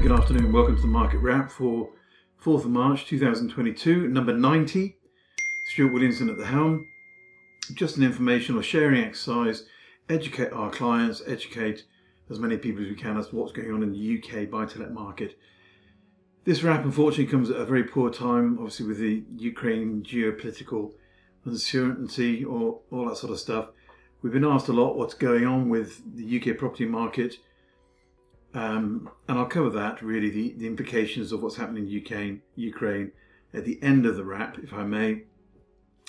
Good afternoon. Welcome to the market wrap for 4th of March 2022, number 90. Stuart Williamson at the helm. Just an informational sharing exercise, educate our clients, educate as many people as we can as to what's going on in the UK buy to let market. This wrap unfortunately comes at a very poor time, obviously, with the Ukraine geopolitical uncertainty or all that sort of stuff. We've been asked a lot what's going on with the UK property market um, and I'll cover that really the, the implications of what's happening in UK, Ukraine at the end of the wrap, if I may.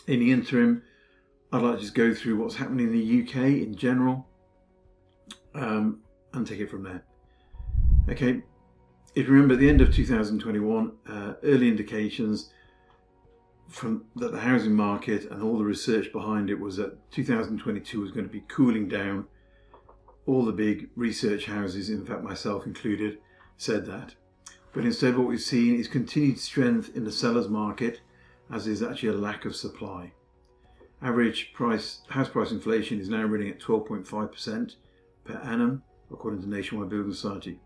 In the interim, I'd like to just go through what's happening in the UK in general um, and take it from there. Okay, if you remember at the end of 2021, uh, early indications from that the housing market and all the research behind it was that 2022 was going to be cooling down all the big research houses, in fact myself included, said that. But instead, what we've seen is continued strength in the sellers market, as is actually a lack of supply. Average price house price inflation is now running at 12.5% per annum, according to Nationwide Building Society.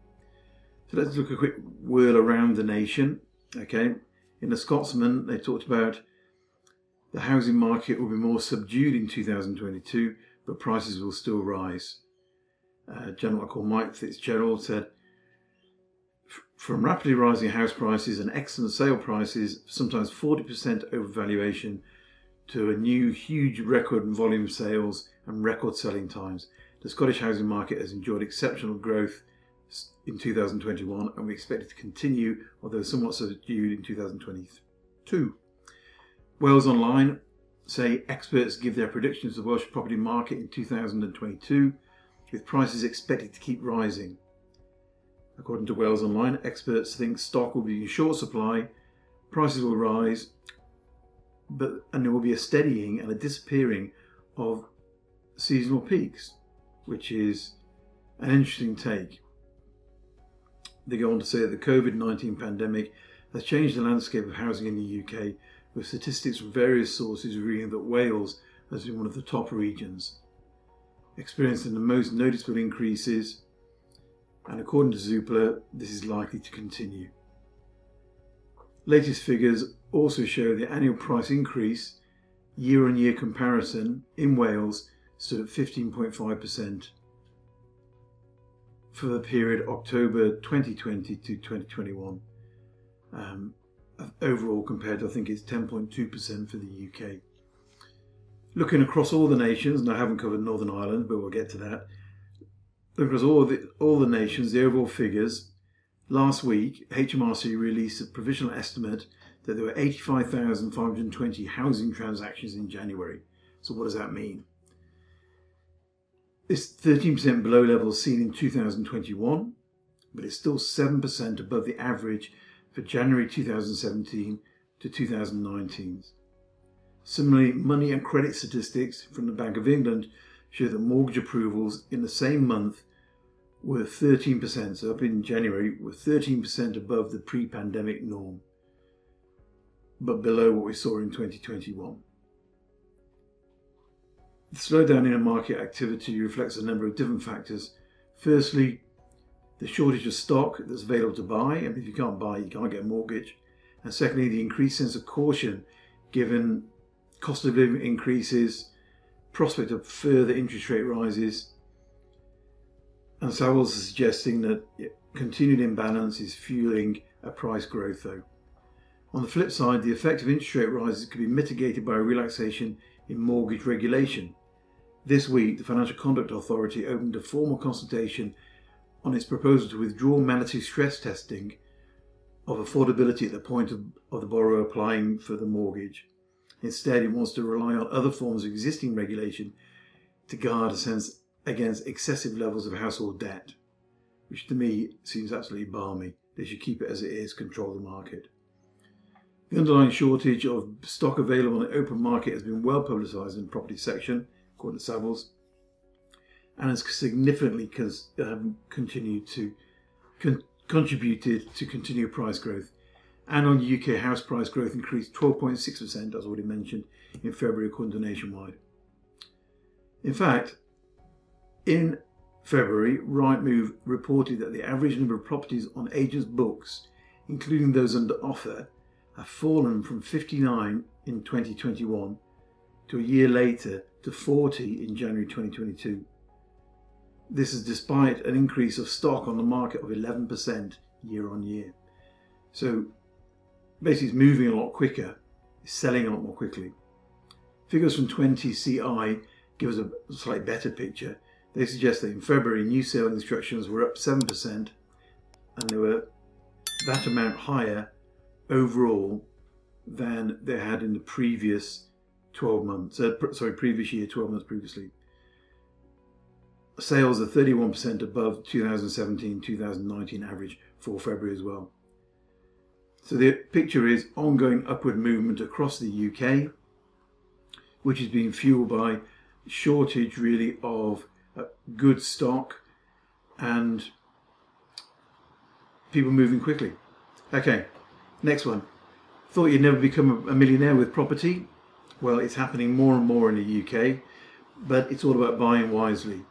So let's look a quick whirl around the nation. Okay, in the Scotsman, they talked about the housing market will be more subdued in 2022, but prices will still rise gentleman called Mike Fitzgerald said, from rapidly rising house prices and excellent sale prices, sometimes 40% overvaluation, to a new huge record in volume sales and record selling times. The Scottish housing market has enjoyed exceptional growth in 2021 and we expect it to continue, although somewhat subdued in 2022. Wales Online say experts give their predictions of the Welsh property market in 2022 with prices expected to keep rising. According to Wales Online, experts think stock will be in short supply, prices will rise, but and there will be a steadying and a disappearing of seasonal peaks, which is an interesting take. They go on to say that the COVID 19 pandemic has changed the landscape of housing in the UK, with statistics from various sources revealing that Wales has been one of the top regions experiencing the most noticeable increases, and according to Zoopla, this is likely to continue. Latest figures also show the annual price increase year on year comparison in Wales stood at 15.5% for the period October 2020 to 2021. Um, overall, compared to I think it's 10.2% for the UK looking across all the nations, and I haven't covered Northern Ireland, but we'll get to that. Across all the all the nations, the overall figures. Last week, HMRC released a provisional estimate that there were 85,520 housing transactions in January. So, what does that mean? It's 13% below levels seen in 2021, but it's still 7% above the average for January 2017 to 2019. Similarly, money and credit statistics from the Bank of England show that mortgage approvals in the same month were 13%, so up in January, were 13% above the pre pandemic norm, but below what we saw in 2021. The slowdown in market activity reflects a number of different factors. Firstly, the shortage of stock that's available to buy, and if you can't buy, you can't get a mortgage. And secondly, the increased sense of caution given cost of living increases, prospect of further interest rate rises. And Savills suggesting that continued imbalance is fueling a price growth, though. On the flip side, the effect of interest rate rises could be mitigated by a relaxation in mortgage regulation. This week, the Financial Conduct Authority opened a formal consultation on its proposal to withdraw mandatory stress testing of affordability at the point of, of the borrower applying for the mortgage. Instead, it wants to rely on other forms of existing regulation to guard a sense against excessive levels of household debt, which to me seems absolutely balmy. They should keep it as it is, control the market. The underlying shortage of stock available on the open market has been well publicised in the property section, according to Savills, and has significantly um, continued to con- contributed to continued price growth and on UK house price growth increased 12.6%, as already mentioned, in February according to Nationwide. In fact, in February, Rightmove reported that the average number of properties on agents' books, including those under offer, have fallen from 59 in 2021 to a year later to 40 in January 2022. This is despite an increase of stock on the market of 11% year on year. So basically, it's moving a lot quicker, it's selling a lot more quickly. Figures from TwentyCi give us a slightly better picture. They suggest that in February, new sale instructions were up 7%, and they were that amount higher overall than they had in the previous 12 months, uh, sorry, previous year, 12 months previously. Sales are 31% above 2017 2019 average for February as well. So the picture is ongoing upward movement across the UK, which is being fueled by shortage really of uh, good stock and people moving quickly. Okay, next one. Thought you'd never become a millionaire with property? Well, it's happening more and more in the UK, but it's all about buying wisely.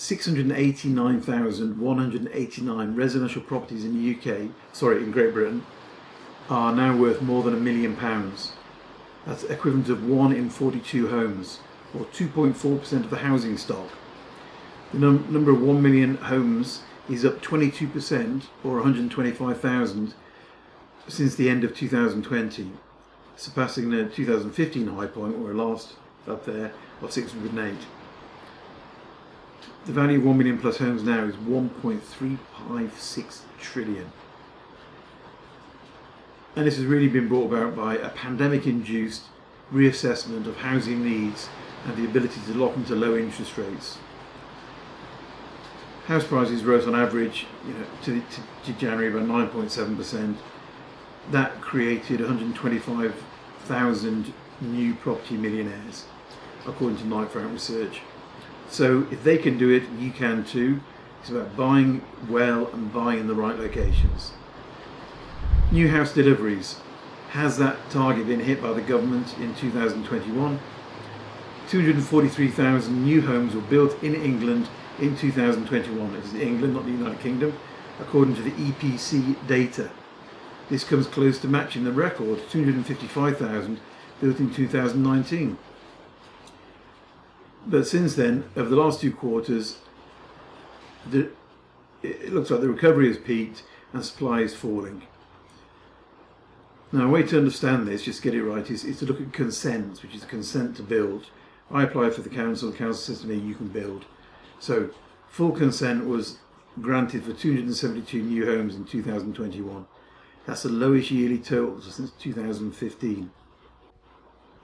689,189 residential properties in the UK, sorry, in Great Britain, are now worth more than a million pounds. That's equivalent of 1 in 42 homes, or 2.4% of the housing stock. The num- number of 1 million homes is up 22%, or 125,000, since the end of 2020, surpassing the 2015 high point, or last up there, of 608. The value of 1 million plus homes now is 1.356 trillion. And this has really been brought about by a pandemic induced reassessment of housing needs and the ability to lock into low interest rates. House prices rose on average you know, to, to, to January by 9.7%. That created 125,000 new property millionaires, according to Knight Frank Research. So if they can do it, you can too. It's about buying well and buying in the right locations. New house deliveries. Has that target been hit by the government in 2021? 243,000 new homes were built in England in 2021. It is England, not the United Kingdom, according to the EPC data. This comes close to matching the record, 255,000 built in 2019. But since then, over the last two quarters, the, it looks like the recovery has peaked and supply is falling. Now, a way to understand this, just get it right, is, is to look at consent, which is consent to build. I apply for the council, the council says to me, you can build. So, full consent was granted for 272 new homes in 2021. That's the lowest yearly total since 2015.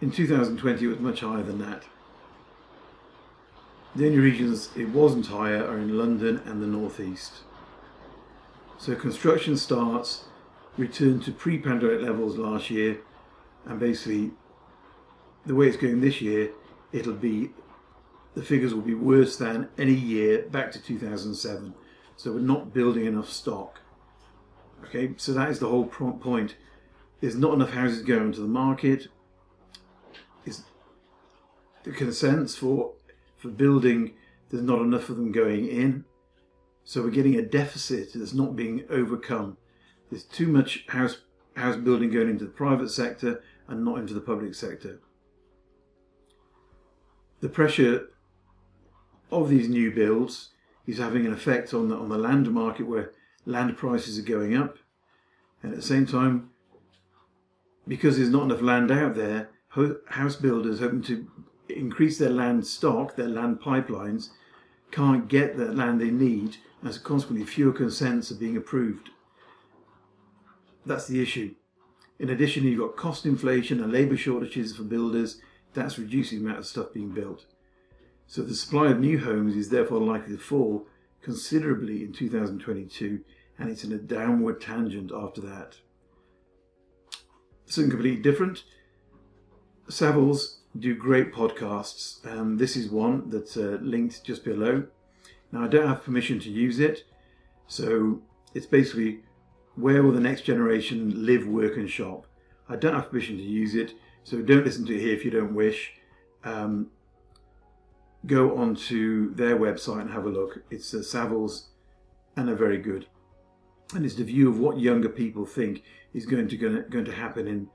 In 2020, it was much higher than that. The only regions it wasn't higher are in London and the Northeast. So construction starts returned to pre-pandemic levels last year, and basically the way it's going this year, it'll be the figures will be worse than any year back to 2007. So we're not building enough stock. Okay, so that is the whole point. There's not enough houses going to the market. Is the consents for for building? There's not enough of them going in. So we're getting a deficit that's not being overcome there's too much house house building going into the private sector and not into the public sector. The pressure of these new builds is having an effect on the on the land market where land prices are going up, and at the same time, because there's not enough land out there, house builders hoping to increase their land stock, their land pipelines, can't get the land they need, and so consequently fewer consents are being approved. That's the issue. In addition, you've got cost inflation and labour shortages for builders. That's reducing the amount of stuff being built. So the supply of new homes is therefore likely to fall considerably in 2022, and it's in a downward tangent after that. Something completely different. Savills do great podcasts. Um, this is one that's uh, linked just below. Now, I don't have permission to use it, so it's basically where will the next generation live, work, and shop? I don't have permission to use it, so don't listen to it here if you don't wish. Um, go onto their website and have a look. It's uh, Savills, and they're very good. And it's the view of what younger people think is going to going to happen in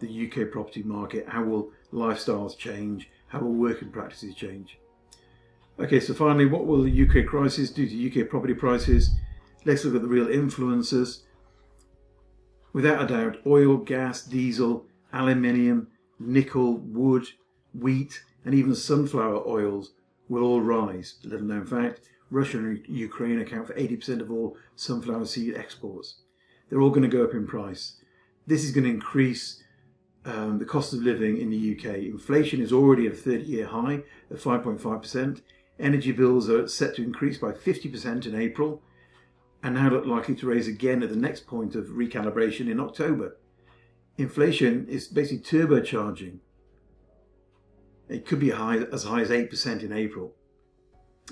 the UK property market. How will lifestyles change? How will working practices change? Okay, so finally, what will the UK crisis do to UK property prices? Let's look at the real influencers. Without a doubt, oil, gas, diesel, aluminium, nickel, wood, wheat, and even sunflower oils will all rise. Little known fact Russia and Ukraine account for 80% of all sunflower seed exports. They're all going to go up in price. This is going to increase um, the cost of living in the UK. Inflation is already at a 30 year high at 5.5%. Energy bills are set to increase by 50% in April and now look likely to raise again at the next point of recalibration in October. Inflation is basically turbocharging. It could be high, as high as 8% in April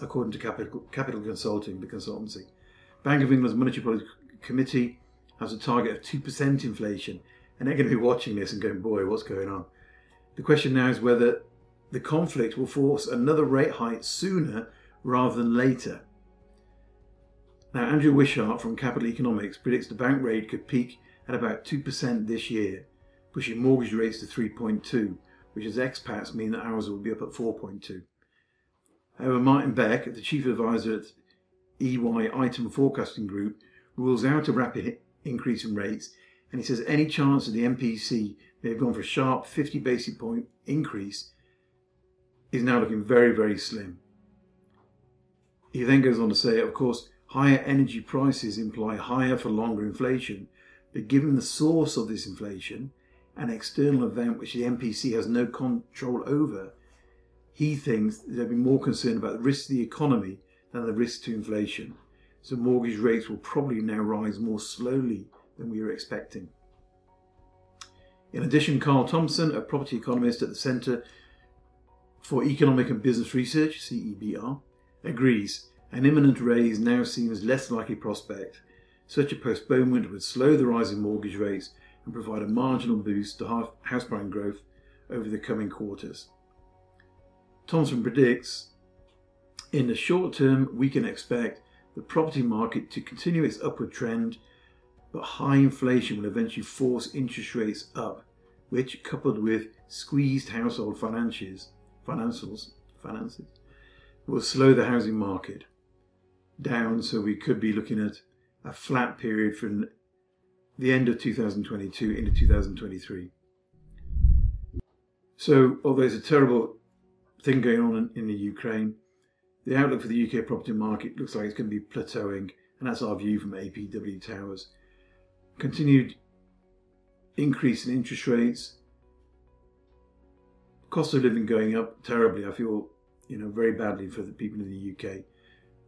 according to Capital, Capital Consulting, the consultancy. Bank of England's Monetary Policy Committee has a target of 2% inflation, and they're going to be watching this and going, boy, what's going on? The question now is whether the conflict will force another rate hike sooner rather than later. Now, Andrew Wishart from Capital Economics predicts the bank rate could peak at about 2% this year, pushing mortgage rates to 3.2, which as expats mean that ours will be up at 4.2. However, Martin Beck, the chief advisor at EY Item Forecasting Group, rules out a rapid increase in rates, and he says any chance that the MPC may have gone for a sharp 50 basis point increase is now looking very, very slim. He then goes on to say, of course, higher energy prices imply higher for longer inflation, but given the source of this inflation, an external event which the MPC has no control over, he thinks they'll be more concerned about the risk to the economy than the risk to inflation. So mortgage rates will probably now rise more slowly than we were expecting. In addition, Carl Thompson, a property economist at the Centre for Economic and Business Research, CEBR, agrees an imminent raise now seems less likely prospect. Such a postponement would slow the rise in mortgage rates and provide a marginal boost to house buying growth over the coming quarters. Thompson predicts in the short term, we can expect the property market to continue its upward trend, but high inflation will eventually force interest rates up, which, coupled with squeezed household finances, financials, finances, will slow the housing market down. So we could be looking at a flat period from the end of 2022 into 2023. So, although it's a terrible thing going on in, in the Ukraine. The outlook for the UK property market looks like it's going to be plateauing, and that's our view from APW Towers. Continued increase in interest rates, cost of living going up terribly. I feel, you know, very badly for the people in the UK.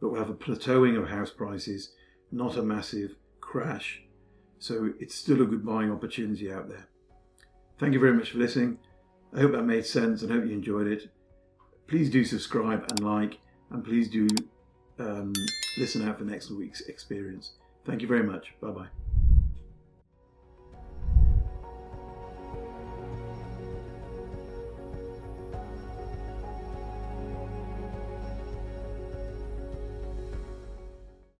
But we'll have a plateauing of house prices, not a massive crash. So it's still a good buying opportunity out there. Thank you very much for listening. I hope that made sense and hope you enjoyed it please do subscribe and like, and please do um, listen out for next week's experience. Thank you very much. Bye bye.